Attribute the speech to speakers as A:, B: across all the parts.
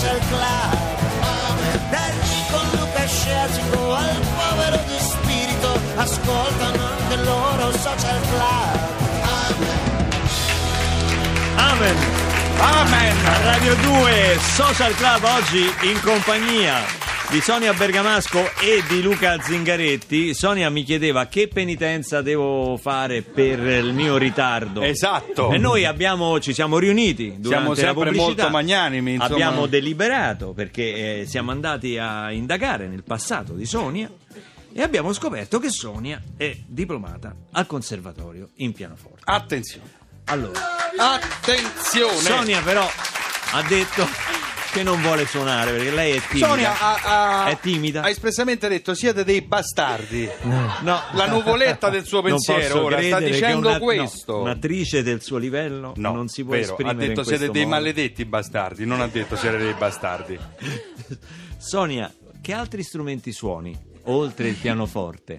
A: social club. Da Enrico Luca Sciacico al povero di spirito, ascoltano anche loro social club.
B: Amen.
C: Amen!
B: A Radio 2 Social Club oggi in compagnia di Sonia Bergamasco e di Luca Zingaretti. Sonia mi chiedeva che penitenza devo fare per il mio ritardo.
C: Esatto.
B: E noi abbiamo, ci siamo riuniti durante
C: Siamo
B: la
C: sempre
B: pubblicità.
C: molto magnanimi, insomma.
B: Abbiamo deliberato perché eh, siamo andati a indagare nel passato di Sonia e abbiamo scoperto che Sonia è diplomata al conservatorio in pianoforte.
C: Attenzione.
B: Allora,
C: Attenzione!
B: Sonia però ha detto che non vuole suonare perché lei è timida.
C: Sonia ha, ha-
B: È timida.
C: ha espressamente detto siete dei bastardi.
B: No.
C: La nuvoletta del suo pensiero ora sta dicendo
B: una- no,
C: questo.
B: un'attrice del suo livello
C: No,
B: non si può
C: vero, ha
B: esprimere in
C: detto siete dei
B: modo.
C: maledetti bastardi, non ha detto siete dei bastardi.
B: Sonia, che altri strumenti suoni oltre il pianoforte?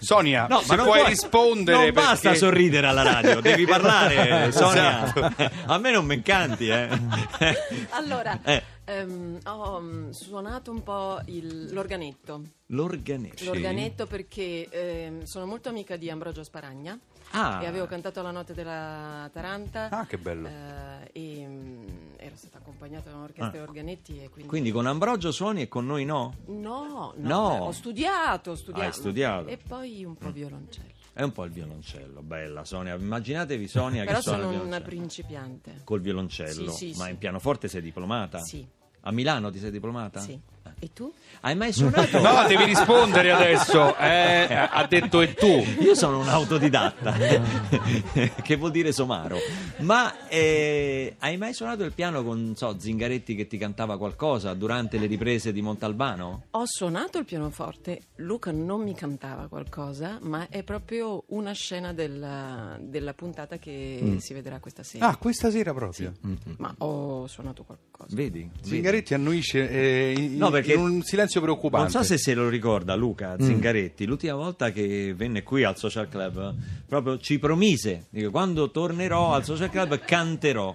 C: Sonia,
B: No,
C: se puoi rispondere
B: Non
C: perché...
B: basta sorridere alla radio, devi parlare, Sonia.
C: Esatto.
B: A me non mi incanti, eh.
D: Allora,
B: Eh.
D: ehm, ho mm, suonato un po' il- l'organetto.
B: L'organetto.
D: L'organetto perché ehm, sono molto amica di Ambrogio Sparagna
B: Ah.
D: e avevo cantato la notte della Taranta.
C: Ah, che bello.
D: eh, e mm, ero stata accompagnata da un'orchestra di organetti e quindi...
B: Ah. Quindi con Ambrogio suoni e con noi no?
D: No, no,
B: No.
D: ho studiato, ho studiato.
B: Hai studiato. Mm.
D: E poi un po' violoncello.
B: È un po' il violoncello, bella Sonia. Immaginatevi Sonia
D: Però
B: che suona il
D: sono una principiante.
B: Col violoncello,
D: Sì, sì,
B: ma
D: sì.
B: in pianoforte sei diplomata?
D: Sì.
B: A Milano ti sei diplomata?
D: Sì. E tu?
B: Hai mai suonato?
C: No, devi rispondere adesso. Eh, ha detto e tu.
B: Io sono un autodidatta, che vuol dire somaro. Ma eh, hai mai suonato il piano con, so, Zingaretti che ti cantava qualcosa durante le riprese di Montalbano?
D: Ho suonato il pianoforte, Luca non mi cantava qualcosa, ma è proprio una scena della, della puntata che si vedrà questa sera.
C: Ah, questa sera proprio.
D: Ma ho suonato qualcosa.
B: Vedi? Vedi?
C: Zingaretti annuisce eh, in,
B: No, perché-
C: in un silenzio preoccupante.
B: Non so se se lo ricorda Luca Zingaretti, l'ultima volta che venne qui al Social Club, proprio ci promise, dico, quando tornerò al Social Club canterò.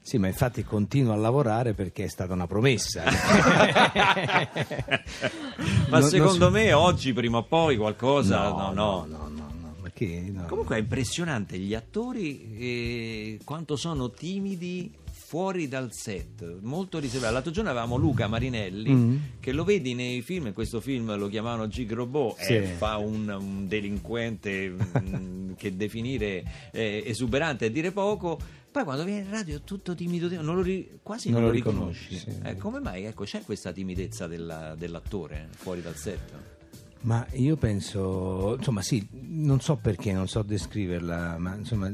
E: Sì, ma infatti continuo a lavorare perché è stata una promessa.
B: Ma
E: Non-
B: secondo
E: non
B: me oggi, prima o poi, qualcosa... No, no.
E: no, no, no, no? No.
B: Comunque è impressionante gli attori eh, quanto sono timidi fuori dal set, molto riservati. L'altro giorno avevamo Luca Marinelli
E: Mm.
B: che lo vedi nei film, in questo film lo chiamavano Gig Robot,
E: Sì.
B: e fa un, un delinquente mm, che definire eh, esuberante è dire poco. Poi quando viene in radio è tutto timido, non ri- quasi non,
E: Non
B: lo
E: lo
B: riconosci.
E: riconosci, sì.
B: Eh, come mai? Ecco, c'è questa timidezza della- dell'attore fuori dal set?
E: Ma io penso, insomma, sì, non so perché, non so descriverla, ma insomma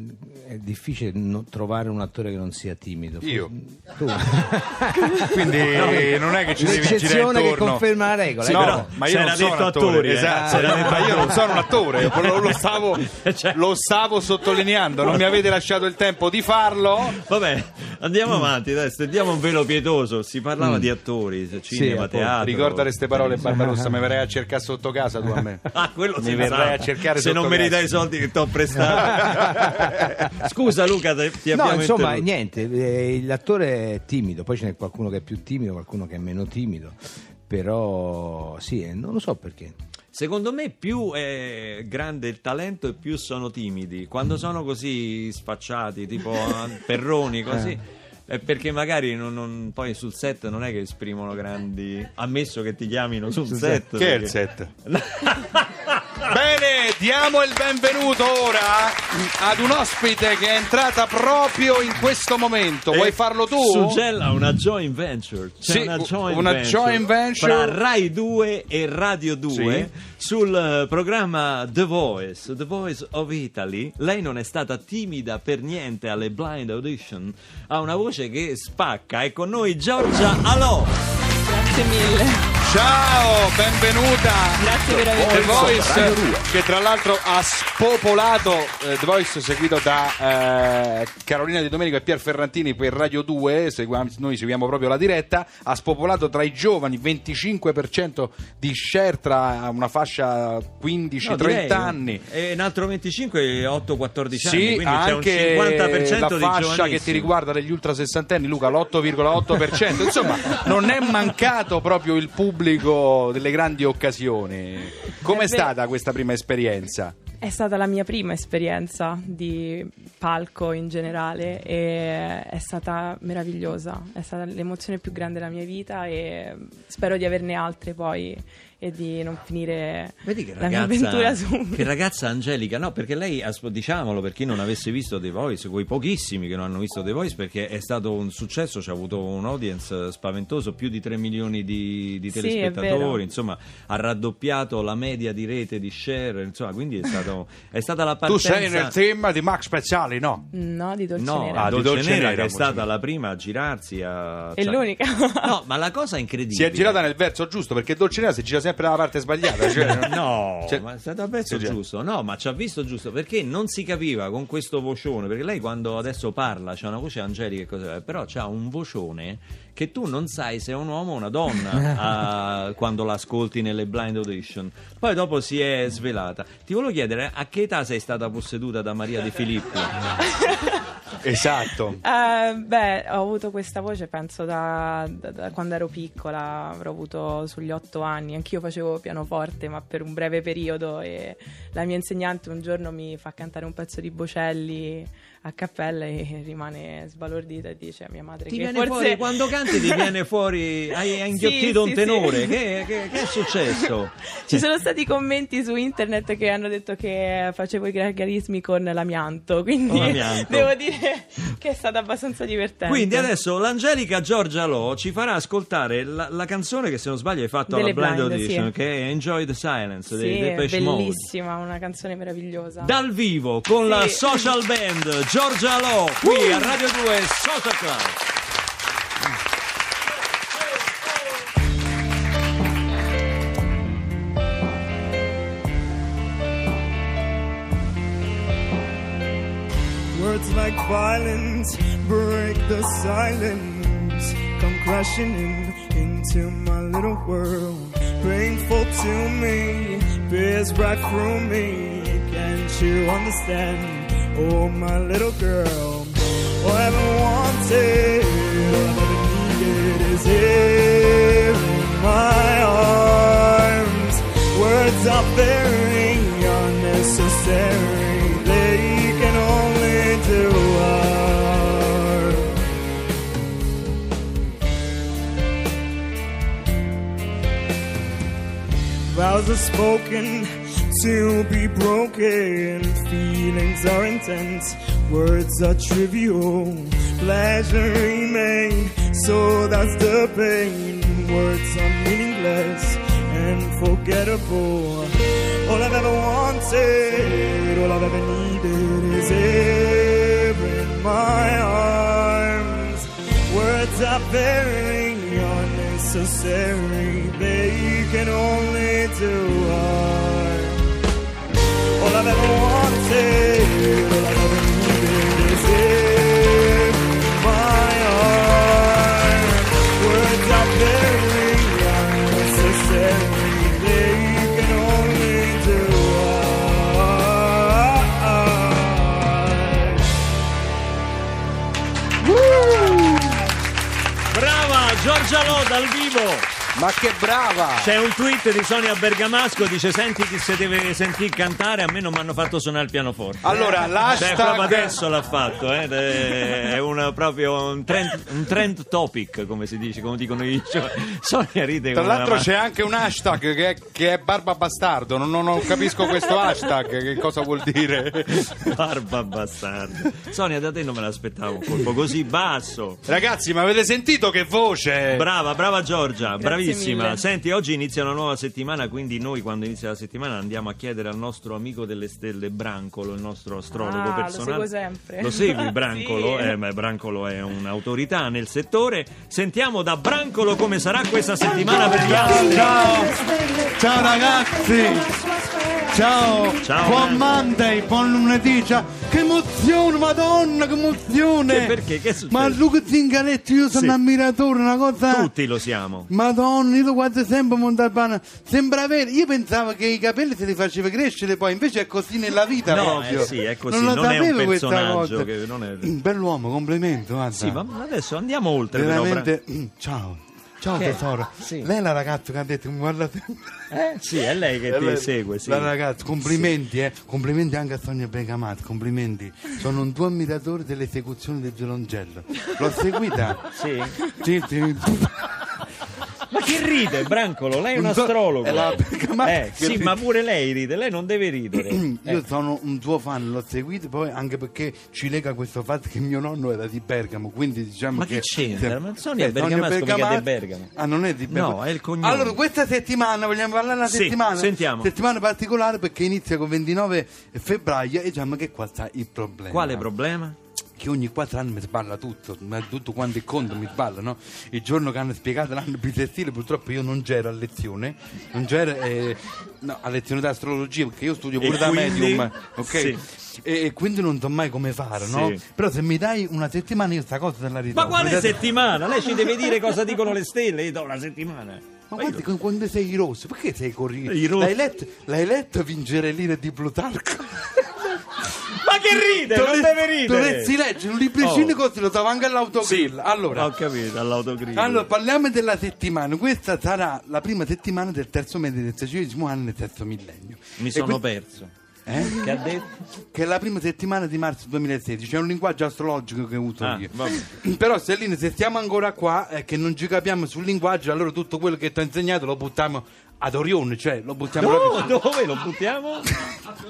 E: è difficile no- trovare un attore che non sia timido.
C: Io.
E: Tu.
C: Quindi non è che ci devi girare
E: L'eccezione che
C: intorno.
E: conferma la regola.
C: Sì,
E: eh,
C: no,
E: però-
C: ma io non sono attore,
B: attori, eh.
C: esatto, no,
B: detto
C: ma io non sono un attore, lo, lo stavo,
B: Cioè-
C: lo stavo sottolineando, non mi avete lasciato il tempo di farlo.
B: Vabbè, andiamo avanti, dai, stendiamo un velo pietoso. Si parlava di attori, cinema,
E: appunto.
B: teatro.
C: Ricorda queste parole Barbarossa, mi verrai a cercare sotto casa tu a me.
B: Ah, quello
C: Mi verrai a cercare
B: Se non mi ridai i
C: casa.
B: soldi che ti ho prestato. Scusa Luca, ti
E: No,
B: abbiamo
E: insomma,
B: interrotto.
E: niente, eh, l'attore è timido, poi ce n'è qualcuno che è più timido, qualcuno che è meno timido, però sì, eh, non lo so perché.
B: Secondo me più è grande il talento e più sono timidi. Quando sono così sfacciati, tipo eh, perroni, così... È perché magari non- non- poi sul set non è che esprimono grandi... Ammesso che ti chiamino sul set.
C: Che è il
B: perché-
C: set? Bene, diamo il benvenuto ora ad un ospite che è entrata proprio in questo momento. Vuoi farlo tu?
B: Suggella una joint venture. C'è
C: Sì,
B: una joint
C: una
B: venture,
C: joint venture.
B: fra Rai 2 e Radio 2 sul eh, programma The Voice, The Voice of Italy. Lei non è stata timida per niente alle blind audition, ha una voce che spacca. È con noi Giorgia Alò.
F: Grazie mille.
C: Ciao, benvenuta.
F: Grazie per avermi
C: The Voice, che tra l'altro ha spopolato eh, The Voice seguito da eh, Carolina Di Domenico e Pier Ferrantini per Radio 2, seguiamo- noi seguiamo proprio la diretta, ha spopolato tra i giovani 25% di share tra una fascia 15-30
B: No,
C: anni.
B: E un altro 25 8-14 anni,
C: Sì,
B: quindi c'è un
C: anche
B: 50%
C: la
B: di
C: fascia che ti riguarda degli ultra sessantenni, Luca, l'8,8%. Insomma, non è mancato proprio il pubblico delle grandi occasioni. Com'è
F: È vero.
C: stata questa prima esperienza?
F: È stata la mia prima esperienza di palco in generale e è stata meravigliosa, è stata l'emozione più grande della mia vita e spero di averne altre poi e di non finire
B: Vedi che
F: la mia avventura
B: ragazza,
F: subito.
B: che ragazza angelica, no? Perché lei, diciamolo per chi non avesse visto The Voice, quei pochissimi che non hanno visto The Voice, perché è stato un successo, ci ha avuto un audience spaventoso, più di 3 milioni di, di
F: Sì,
B: telespettatori,
F: vero.
B: insomma, ha raddoppiato la media di rete di share, insomma, quindi è, stato, è stata la
C: Tu
B: partenza.
C: sei nel team di Max Speciali, no?
F: No, di Dolce
B: No,
F: Nera.
C: Ah, di
B: Dolce,
C: Dolce
B: Nera,
C: Nera,
B: che è stata la prima a girarsi. A...
F: È
B: cioè-
F: l'unica.
B: No, ma la cosa incredibile.
C: Si è girata nel verso giusto perché Dolce Nera si gira sempre dalla parte sbagliata. Cioè,
B: No,
C: Cioè-
B: ma è stato a
C: Sì, già.
B: giusto. No, ma ci ha visto giusto perché non si capiva con questo vocione. Perché lei quando adesso parla c'ha una voce angelica e cose, però c'ha un vocione che tu non sai se è un uomo o una donna ah, quando l'ascolti nelle blind audition. Poi dopo si è svelata. Ti volevo chiedere a che età sei stata posseduta da Maria Di Filippi?
C: esatto.
F: Eh, beh, ho avuto questa voce penso da, da- da quando ero piccola, avrò avuto sugli otto anni, anch'io facevo pianoforte ma per un breve periodo e la mia insegnante un giorno mi fa cantare un pezzo di Bocelli a cappella e rimane sbalordita e dice a mia madre
B: Ti
F: che
B: viene
F: forse...
B: fuori, quando canti ti viene fuori, hai, hai inghiottito
F: Sì,
B: un tenore.
F: sì.
B: Che, che- che è successo?
F: Ci sono stati commenti su internet che hanno detto che facevo i gregarismi con l'amianto, quindi
B: Con l'amianto.
F: devo dire che è stato abbastanza divertente.
B: Quindi adesso l'Angelica Giorgia Lo ci farà ascoltare la, la canzone che se non sbaglio hai fatto
F: Delle
B: alla Blind
F: Blind,
B: Audition,
F: sì.
B: che è Enjoy the Silence dei
F: sì,
B: Depeche Mode.
F: bellissima, una canzone meravigliosa.
B: Dal vivo con la social band Giorgia Lo qui a Radio 2 Social Club.
G: Words like violence break the silence, come crashing in into my little world. Painful to me, bears right through me. Can't you understand? Oh, my little girl. All I ever wanted, all I ever needed is here in my arms. Words are very unnecessary. They can only do harm. Vows are spoken to be broken. Feelings are intense. Words are trivial. Pleasure remain. So that's the pain. Words are meaningless and forgettable. All I've ever wanted, all I've ever needed is here in my arms. Words are very unnecessary. They can only do harm
B: la devo, sì, la devo.
C: Ma che brava!
B: C'è un tweet di Sonia Bergamasco dice senti chi se deve sentire cantare a me non mi hanno fatto suonare il pianoforte.
C: Allora,
B: Beh, proprio
C: l'hashtag
B: adesso l'ha fatto, eh, è una, proprio un trend, un trend topic, come si dice, come dicono i giovani. Sonia ride
C: Tra l'altro c'è anche un hashtag che è, che è barba bastardo, non, non- non capisco questo hashtag, che cosa vuol dire.
B: barba bastarda. Sonia, da te non me l'aspettavo un colpo così basso.
C: Ragazzi, ma avete sentito che voce?
B: Brava, brava Giorgia, bravissima. Bravissima.
F: mille.
B: Senti, oggi inizia una nuova settimana, quindi noi quando inizia la settimana andiamo a chiedere al nostro amico delle stelle Brancolo, il nostro astrologo
F: Ah, lo
B: personale.
F: seguo sempre.
B: Lo segui Brancolo?
F: Sì.
B: Eh, beh, Brancolo è un'autorità nel settore. Sentiamo da Brancolo come sarà questa settimana per gli astri.
C: Ciao, ciao ragazzi. Ciao,
B: Ciao,
C: buon. Monday, buon lunedì. ciao. Che emozione, madonna, che emozione.
B: Che perché? Che succede?
C: Ma Luca Zingaretti, io sono
B: Sì.
C: un ammiratore, una cosa.
B: Tutti lo siamo.
C: Madonna, io lo guardo sempre Montapana. Sembra vero. Io pensavo che i capelli se li faceva crescere, poi invece è così nella vita
B: No,
C: proprio.
B: eh sì, è così,
C: lo
B: non è un
C: sapevo questa
B: personaggio
C: cosa.
B: che non è-
C: Bell'uomo, complimento, guarda.
B: Sì, ma adesso andiamo oltre. però,
C: Veramente, mm, ciao. Ciao
B: Che?
C: tesoro.
B: Sì.
C: Lei è la ragazza che ha detto che mi guarda sempre.
B: Eh, sì, è lei che ti segue. Sì.
C: La ragazza, complimenti, eh. Complimenti anche a Sonia Begamat, complimenti. Sono un tuo ammiratore dell'esecuzione del violoncello. L'ho seguita?
B: Sì.
C: Sì, sì.
B: Ma chi ride, Brancolo? Lei è un astrologo.
C: è la Begamat
B: Eh,
C: che
B: sì,
C: ride.
B: ma pure lei ride, lei non deve ridere.
C: Io
B: Eh,
C: sono un tuo fan, l'ho seguito poi anche perché ci lega questo fatto che mio nonno era di Bergamo, quindi diciamo
B: Ma
C: che...
B: che c'entra? Ma Sonia
C: Eh,
B: Bergamasco mica di Bergamo.
C: Ah, non è di Bergamo?
B: No, è il cognome.
C: Allora, questa settimana, vogliamo parlare una
B: Sì,
C: settimana?
B: sentiamo.
C: Settimana particolare perché inizia con 29 febbraio e diciamo che qua sta il problema.
B: Quale problema?
C: Che ogni quattro anni mi sballa tutto, ma tutto quanto il conto mi sballa, no? Il giorno che hanno spiegato l'anno bisestile purtroppo io non c'ero a lezione, non c'ero eh, no, a lezione di astrologia perché io studio
B: E
C: pure da
B: quindi?
C: medium, ok?
B: Sì.
C: E, e quindi non so mai come fare, no?
B: Sì.
C: Però se mi dai una settimana io sta cosa te la risolvo.
B: Ma quale
C: date-
B: settimana? Lei ci deve dire cosa dicono le stelle. Io do una settimana.
C: Ma guardi con- quando sei rosso, perché sei
B: rossi.
C: L'hai letto, l'hai letto vincere l'ira di Plutarco?
B: Ma che ride? Non deve ridere.
C: Dovresti leggere un libricino
B: Oh.
C: così, lo trovo anche all'autogrill. allora,
B: Ho capito, all'autogrill.
C: Allora, parliamo della settimana. Questa sarà la prima settimana del terzo mese del sedicesimo anno del terzo millennio.
B: Mi
C: E
B: sono
C: que-
B: perso.
C: Eh?
B: Che ha detto?
C: Che è la prima settimana di marzo 2016. C'è un linguaggio astrologico che uso
B: Ah,
C: io.
B: vabbè.
C: Però, Stelline, se stiamo ancora qua e che non ci capiamo sul linguaggio, allora tutto quello che ti ho insegnato lo buttiamo ad Orione, cioè lo buttiamo
B: Dove,
C: proprio.
B: dove lo buttiamo?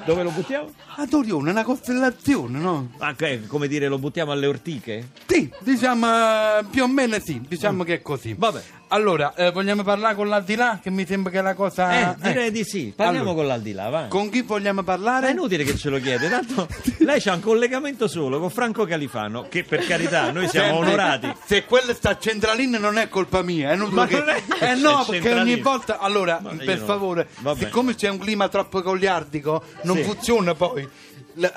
B: Dove lo buttiamo?
C: Ad Orione, è una costellazione, no?
B: Ah, che- come dire, lo buttiamo alle ortiche?
C: Sì, diciamo eh, più o meno sì, diciamo che è così.
B: Vabbè.
C: Allora, eh, vogliamo parlare con l'aldilà? Che mi sembra che la cosa.
B: Eh, direi di sì. Parliamo
C: Allora,
B: con l'aldilà, va.
C: Con chi vogliamo
B: Ma
C: parlare?
B: è inutile che ce lo chiede, tanto lei c'ha un collegamento solo con Franco Califano, che per carità noi siamo
C: Senti,
B: onorati.
C: Se quella sta centralina non è colpa mia, è inutile
B: Ma
C: che-
B: non è
C: Eh no,
B: c'è
C: perché
B: centralina.
C: ogni volta. Allora,
B: Ma io
C: per
B: non-
C: favore,
B: Va bene.
C: siccome c'è un clima troppo goliardico, non
B: Sì.
C: funziona poi. La-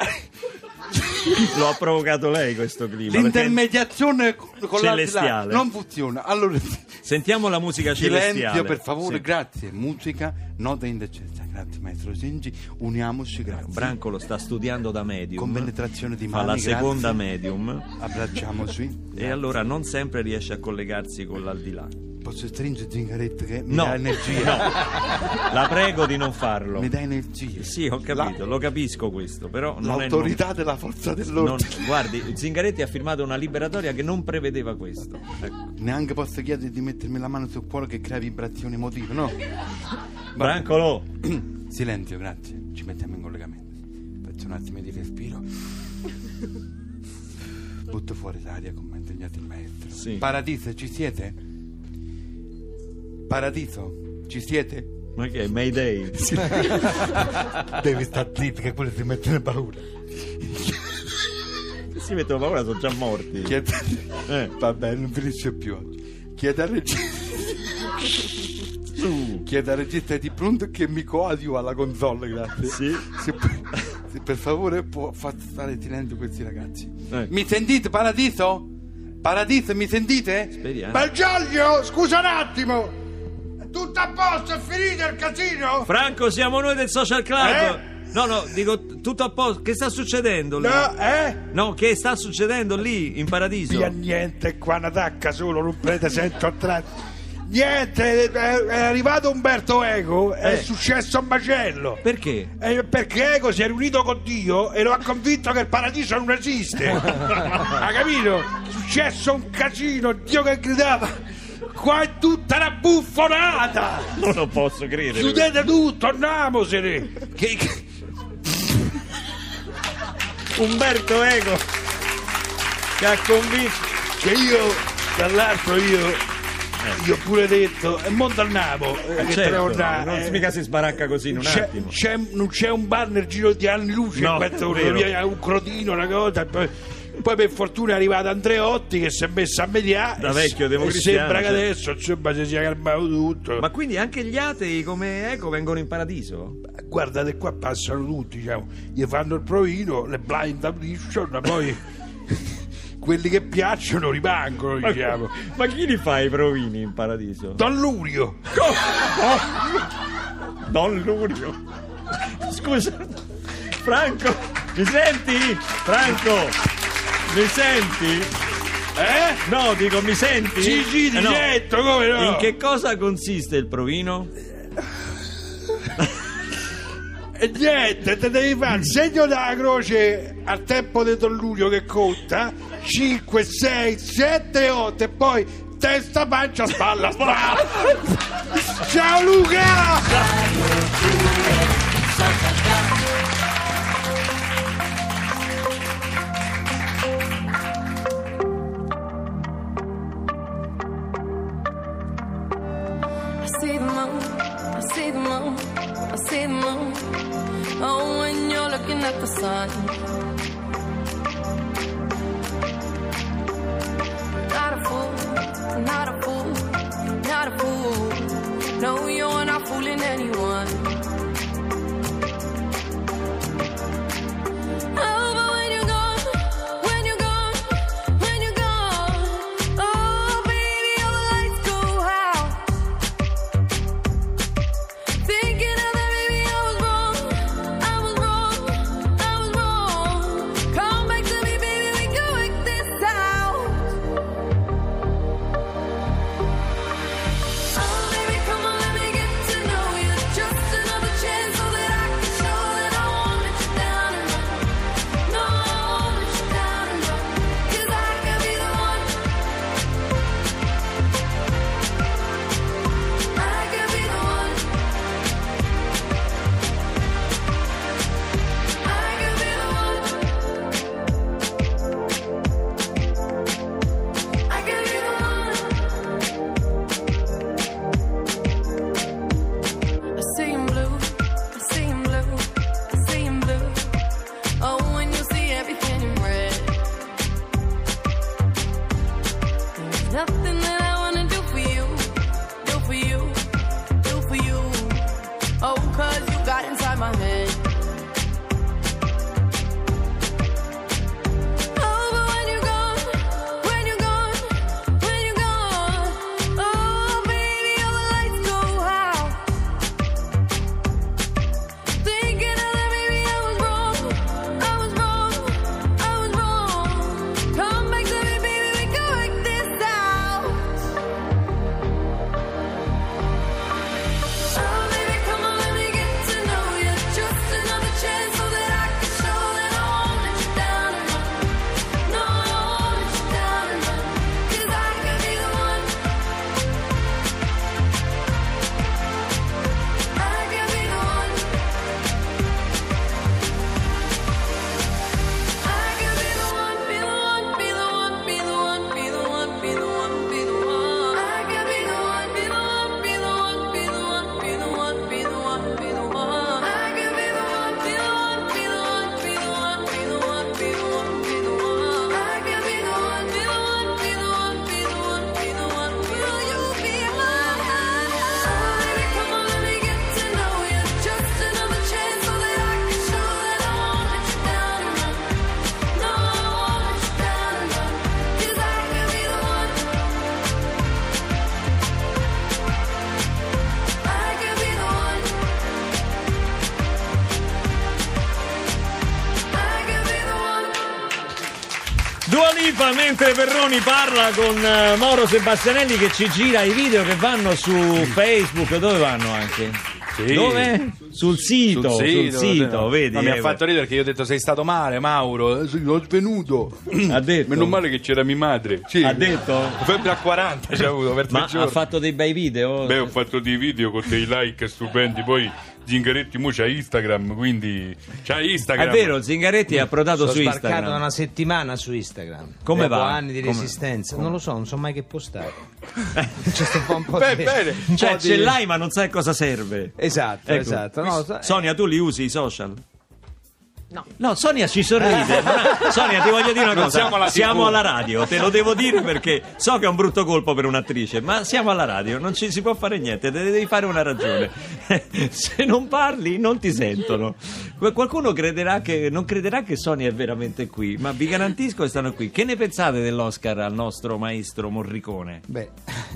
B: Lo ha provocato lei questo clima.
C: L'intermediazione con
B: Celestiale.
C: non funziona. Allora,
B: Sentiamo la musica celestiale.
C: silenzio per favore,
B: Sì.
C: grazie. Musica, nota indecessa. Grazie, maestro Singi. Uniamoci, grazie.
B: Branco lo sta studiando da medium.
C: Con penetrazione di
B: Fa
C: mani,
B: la seconda
C: grazie.
B: medium.
C: Abbracciamoci.
B: E allora non sempre riesce a collegarsi con l'aldilà.
C: Posso stringere Zingaretto che mi
B: No,
C: dà energia?
B: La prego di non farlo.
C: Mi dà energia.
B: Sì, ho capito, lo capisco questo, però non è
C: L'autorità della forza
B: non-
C: dell'ordine.
B: guardi, Zingaretti ha firmato una liberatoria che non prevedeva questo. Ecco.
C: Neanche posso chiedere di mettermi la mano sul cuore che crea vibrazioni emotive, no?
B: Brancolo,
C: Silenzio, grazie. Ci mettiamo in collegamento. Faccio un attimo di respiro. Butto fuori l'aria come ha insegnato il maestro.
B: Sì.
C: Paradiso, ci siete? Paradiso, ci siete?
B: ma che è Mayday?
C: Devi stare zitto che quelli si mettono paura.
B: Si mettono paura, sono già morti.
C: Chiede...
B: Eh.
C: Vabbè, non finisce più oggi. Chiede al regista. Chiede al regista di pronto che mi coadiuva alla console, grazie.
B: Sì.
C: Se, per- se per favore può far stare silenzio questi ragazzi.
B: Eh.
C: Mi sentite, Paradiso? Paradiso, mi sentite?
B: Speriamo.
D: Belgiolio, scusa un attimo! Tutto a posto, è finito il casino?
B: Franco, siamo noi del Social Club.
D: Eh?
B: No, no, dico tutto a posto. Che sta succedendo lì?
D: No, eh?
B: No, che sta succedendo lì in paradiso?
D: Via niente, qua una tacca solo, non prende sento attratto. Niente, è, arrivato Umberto Eco, è
B: Eh.
D: successo un macello.
B: Perché?
D: Eh, perché Eco si è riunito con Dio e lo ha convinto che il paradiso non esiste. ha capito? È successo un casino, Dio che gridava. Qua è tutta una buffonata!
B: Non lo posso credere.
D: Chiudete tutto, andiamosene!
C: Che, che-
B: Umberto Eco che ha convinto.
D: Che io, tra l'altro, io io ho pure detto, e mo andiamo. Eh, che
B: certo,
D: torna,
B: non
D: eh,
B: mica si sbaracca così in un
D: c'è-
B: attimo.
D: c'è- non c'è un bar nel giro di anni luce,
B: No, è
D: via un crotino, una cosa. Poi, poi per fortuna è arrivato Andreotti che si è messo a mediare.
B: Da vecchio
D: e
B: democristiano,
D: sembra che
B: cioè.
D: adesso insomma si sia calmato tutto.
B: Ma quindi anche gli atei come Eco vengono in paradiso?
D: guardate qua passano tutti, diciamo, gli fanno il provino, le blind audition, poi quelli che piacciono rimangono, diciamo.
B: Ma chi li fa i provini in paradiso?
D: Don Lurio,
B: Don Lurio. Scusa, Franco, mi senti? Franco, mi senti?
D: eh?
B: No, dico, mi senti?
D: Sì, ti
B: Eh, no.
D: sento, come no?
B: In che cosa consiste il provino?
D: E niente, te devi fare il segno della croce al tempo di Don Lurio che conta 5, 6, 7, 8 e poi testa, pancia, spalla, spalla. Ciao Luca!
B: Mentre Perroni parla con eh, Mauro Sebastianelli che ci gira i video che vanno su Facebook, dove vanno anche?
H: Sì.
B: Dove? Sul sito, sul sito,
H: no.
B: vedi?
H: No, mi
B: eh,
H: ha fatto ridere perché io ho detto sei stato male Mauro Eh, sì, l'ho svenuto
B: Ha detto.
H: meno male che c'era mia madre sì.
B: Ha detto?
H: febbre a 40 ci ha avuto per
B: Ma
H: giorni
B: ha fatto dei bei video?
I: Beh, ho fatto dei video con dei like stupendi, poi
C: Zingaretti mo c'ha Instagram, quindi c'ha
B: È
C: Instagram.
B: vero, Zingaretti è approdato
E: Sono
B: su
E: sbarcato da
B: Instagram.
E: una settimana su Instagram.
B: Come
E: Dopo
B: va?
E: anni di
B: Come-
E: resistenza. Non lo so, non so mai che postare. C'è sto un po', un po'
H: Beh,
E: di-
H: bene.
E: un
B: Cioè,
E: po' di-
B: ce l'hai ma non sai a cosa serve.
E: Esatto,
B: Ecco.
E: esatto. No, so-
B: Sonia, tu li usi i social?
J: No.
B: No, Sonia ci sorride. Ma- Sonia, ti voglio dire una
H: Non
B: cosa.
H: siamo alla
B: siamo alla radio, te lo devo dire perché so che è un brutto colpo per un'attrice, ma siamo alla radio, non ci si può fare niente, te- devi fare una ragione. Se non parli, non ti sentono. Qu- Qualcuno crederà che, non crederà che Sonia è veramente qui, ma vi garantisco che stanno qui. Che ne pensate dell'Oscar al nostro maestro Morricone?
E: Beh,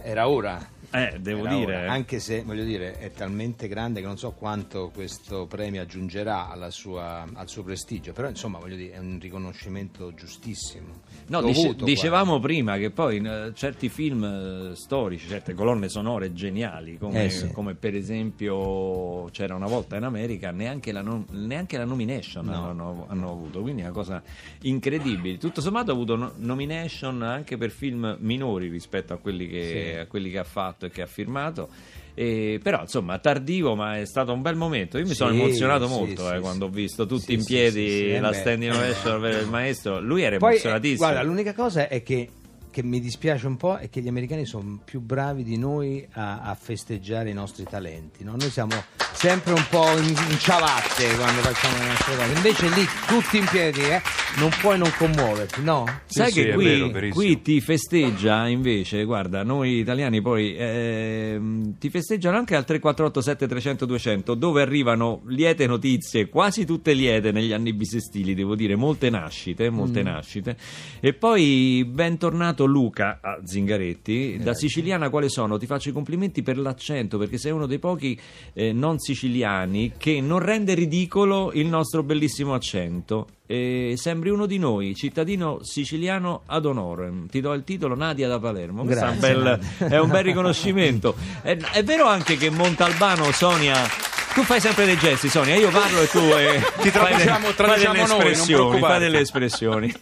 E: era ora.
B: Eh, devo
E: Era
B: dire.
E: ora, Anche se, voglio dire, è talmente grande che non so quanto questo premio aggiungerà alla sua- al suo prestigio, però insomma, voglio dire, è un riconoscimento giustissimo.
B: No, dice- dicevamo prima che poi in eh, certi film eh, storici, certe colonne sonore geniali, come,
E: Eh, sì.
B: come per esempio c'era una volta in America, neanche la, nom- neanche la nomination
E: No.
B: hanno, hanno avuto, quindi è una cosa incredibile. Tutto sommato ha avuto no- nomination anche per film minori rispetto a quelli che,
E: Sì.
B: a quelli che ha fatto e che ha firmato. E, però insomma tardivo ma è stato un bel momento io mi
E: Sì,
B: sono emozionato
E: sì,
B: molto
E: sì,
B: eh, quando ho visto tutti in piedi la
E: eh beh.
B: standing ovation per il maestro lui era
E: Poi, eh,
B: emozionatissimo
E: guarda, l'unica cosa è che, che mi dispiace un po' è che gli americani sono più bravi di noi a, a festeggiare i nostri talenti. no? Noi siamo sempre un po' in, in ciabatte quando facciamo le nostre cose. Invece lì, tutti in piedi, eh, non puoi non commuoverti, no?
B: Sai
C: sì,
B: che qui,
C: vero,
B: qui ti festeggia invece, guarda, noi italiani poi ehm, ti festeggiano anche al 348 7300 200 dove arrivano liete notizie, quasi tutte liete negli anni bisestili, devo dire, molte nascite, molte nascite. E poi bentornato Luca a Zingaretti, da siciliana quale sono? Ti faccio i complimenti per l'accento perché sei uno dei pochi eh, non siciliani che non rende ridicolo il nostro bellissimo accento. E sembri uno di noi, cittadino siciliano ad honorem. Ti do il titolo Nadia da Palermo. Questo è un
E: Grazie,
B: bel, è un bel riconoscimento. È, è vero anche che Montalbano, Sonia. Tu fai sempre dei gesti, Sonia. Io parlo e tu eh,
H: Ti traduciamo-
B: fai
H: traduciamo
B: delle espressioni, fai delle espressioni.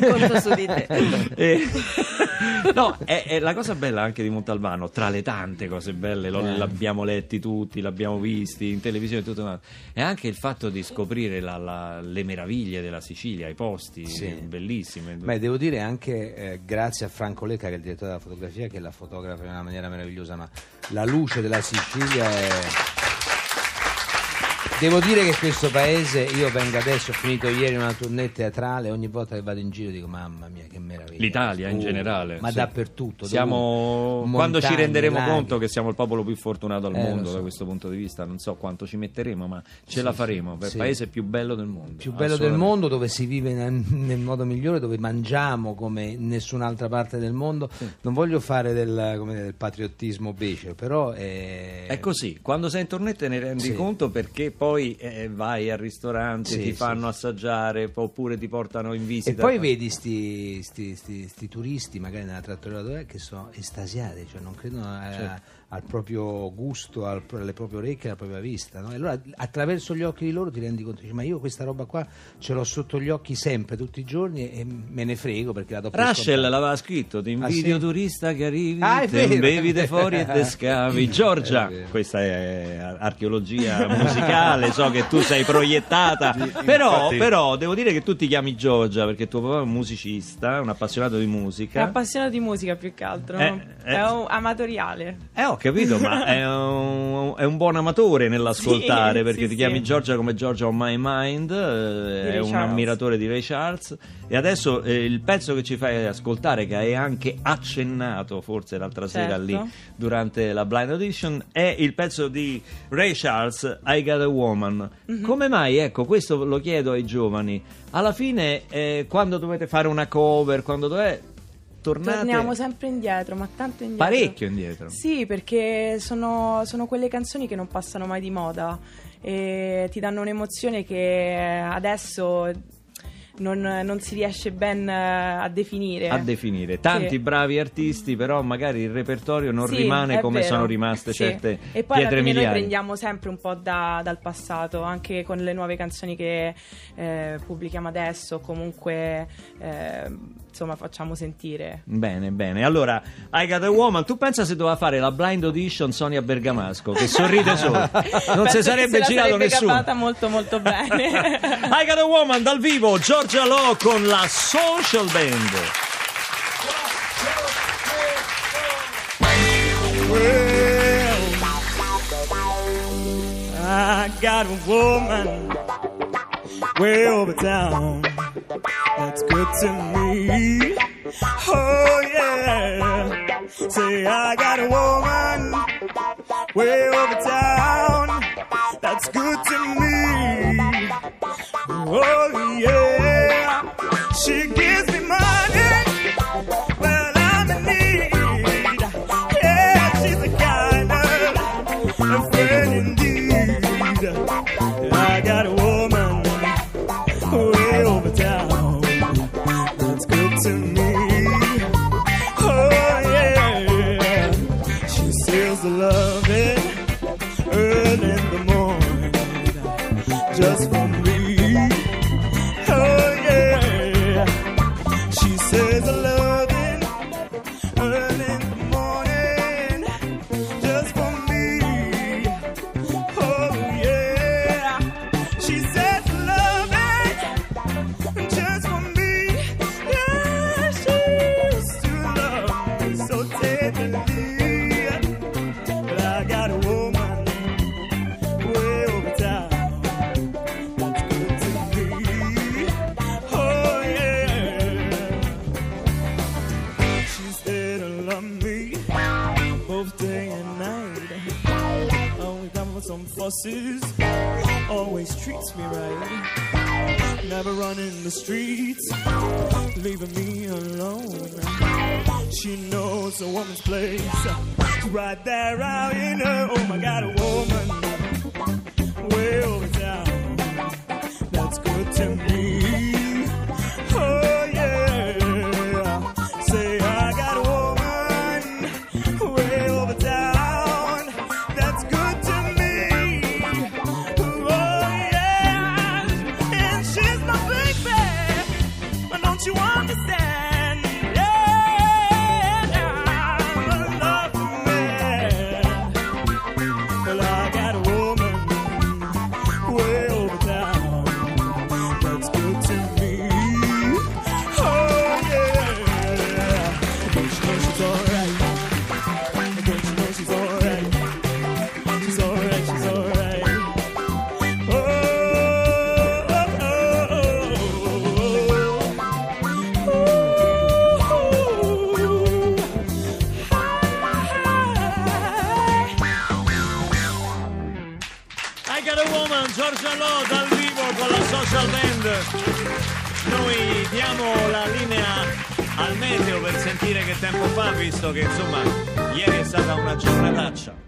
J: Conto su di te.
B: Eh, no, è, è la cosa bella anche di Montalbano, tra le tante cose belle, lo-
E: Eh.
B: l'abbiamo letti tutti, l'abbiamo visti in televisione e tutto quanto, è anche il fatto di scoprire la- la- le meraviglie della Sicilia, i posti
E: Sì.
B: bellissimi.
E: Beh, devo dire anche eh, grazie a Franco Lecca, che è il direttore della fotografia, che la fotografa in una maniera meravigliosa, ma la luce della Sicilia è... Devo dire che questo paese, io vengo adesso, ho finito ieri una tournée teatrale, ogni volta che vado in giro dico mamma mia che meraviglia.
B: L'Italia in
E: Oh,
B: generale.
E: Ma
B: sì.
E: dappertutto.
B: Siamo,
E: dovunque.
B: quando ci
E: Montagne,
B: renderemo
E: laghi.
B: conto che siamo il popolo più fortunato al
E: Eh,
B: mondo
E: so.
B: da questo punto di vista, non so quanto ci metteremo, ma ce
E: Sì,
B: la
E: sì,
B: faremo per
E: sì.
B: il paese più bello del mondo.
E: più bello del mondo dove si vive nel, nel modo migliore dove mangiamo come nessun'altra parte del mondo non voglio fare del, come dire, del patriottismo becero però è,
B: È così, quando sei in tournée te ne rendi conto perché poi eh, vai al ristorante,
E: Sì,
B: ti fanno
E: sì.
B: assaggiare oppure ti portano in visita.
E: e poi vedi sti, sti- sti- sti turisti magari nella trattoria che sono estasiati cioè non credono a-
B: Certo.
E: Al proprio gusto al- alle proprie orecchie alla propria vista no? e allora attraverso gli occhi di loro ti rendi conto dici, ma io questa roba qua ce l'ho sotto gli occhi sempre tutti i giorni e me ne frego perché la do per
B: l'aveva scritto, ti
E: Ah,
B: invidio
E: sì?
B: turista che arrivi,
E: Ah, è
B: te bevi
E: è
B: te
E: vero.
B: fuori e te scavi. Giorgia,
E: È
B: questa è archeologia musicale, so che tu sei proiettata, però, però devo dire che tu ti chiami Giorgia perché tuo papà è un musicista, un appassionato di
F: È
B: musica.
F: appassionato di musica più che altro,
B: Eh,
F: è
B: eh.
F: un amatoriale.
B: Eh, ho capito, ma è un, è un buon amatore nell'ascoltare
F: Sì,
B: perché
F: sì,
B: ti chiami
F: sì.
B: Giorgia come Giorgia on My Mind, eh, è un
F: Charles.
B: ammiratore di Ray Charles. E adesso eh, il pezzo che ci fai ascoltare, che hai anche accennato forse l'altra sera
F: Certo.
B: lì durante la Blind Audition, è il pezzo di Ray Charles, I Got a Woman.
F: Mhm.
B: Come mai, ecco, questo lo chiedo ai giovani, alla fine eh, quando dovete fare una cover, quando dovete... Tornate
F: Torniamo sempre indietro, ma tanto indietro.
B: parecchio indietro.
F: Sì, perché sono, sono quelle canzoni che non passano mai di moda e ti danno un'emozione che adesso non, non si riesce ben eh, a definire.
B: a definire tanti
F: Sì.
B: bravi artisti però magari il repertorio non
F: Sì,
B: rimane
F: è
B: come
F: vero.
B: sono rimaste
F: Sì.
B: certe
F: e poi alla fine noi
B: miliari
F: prendiamo sempre un po' da- dal passato anche con le nuove canzoni che eh, pubblichiamo adesso comunque eh, insomma facciamo sentire
B: Bene, bene. Allora, I Got a Woman, tu pensa se doveva fare la blind audition Sonia Bergamasco, che sorride solo. Non si sarebbe
F: se
B: girato
F: sarebbe
B: nessuno.
F: cavata molto molto bene
B: I Got a Woman dal vivo, Giorgia Lo con la Social Band.
G: I got a woman way over town that's good to me. Oh yeah. Say I got a woman way over town that's good to me. Oh yeah. She gives me always treats me right. Never running the streets, leaving me alone. She knows a woman's place, right there out in her. Oh my God, a woman I
B: the. Noi diamo la linea al meteo per sentire che tempo fa, visto che insomma ieri è stata una giornataccia.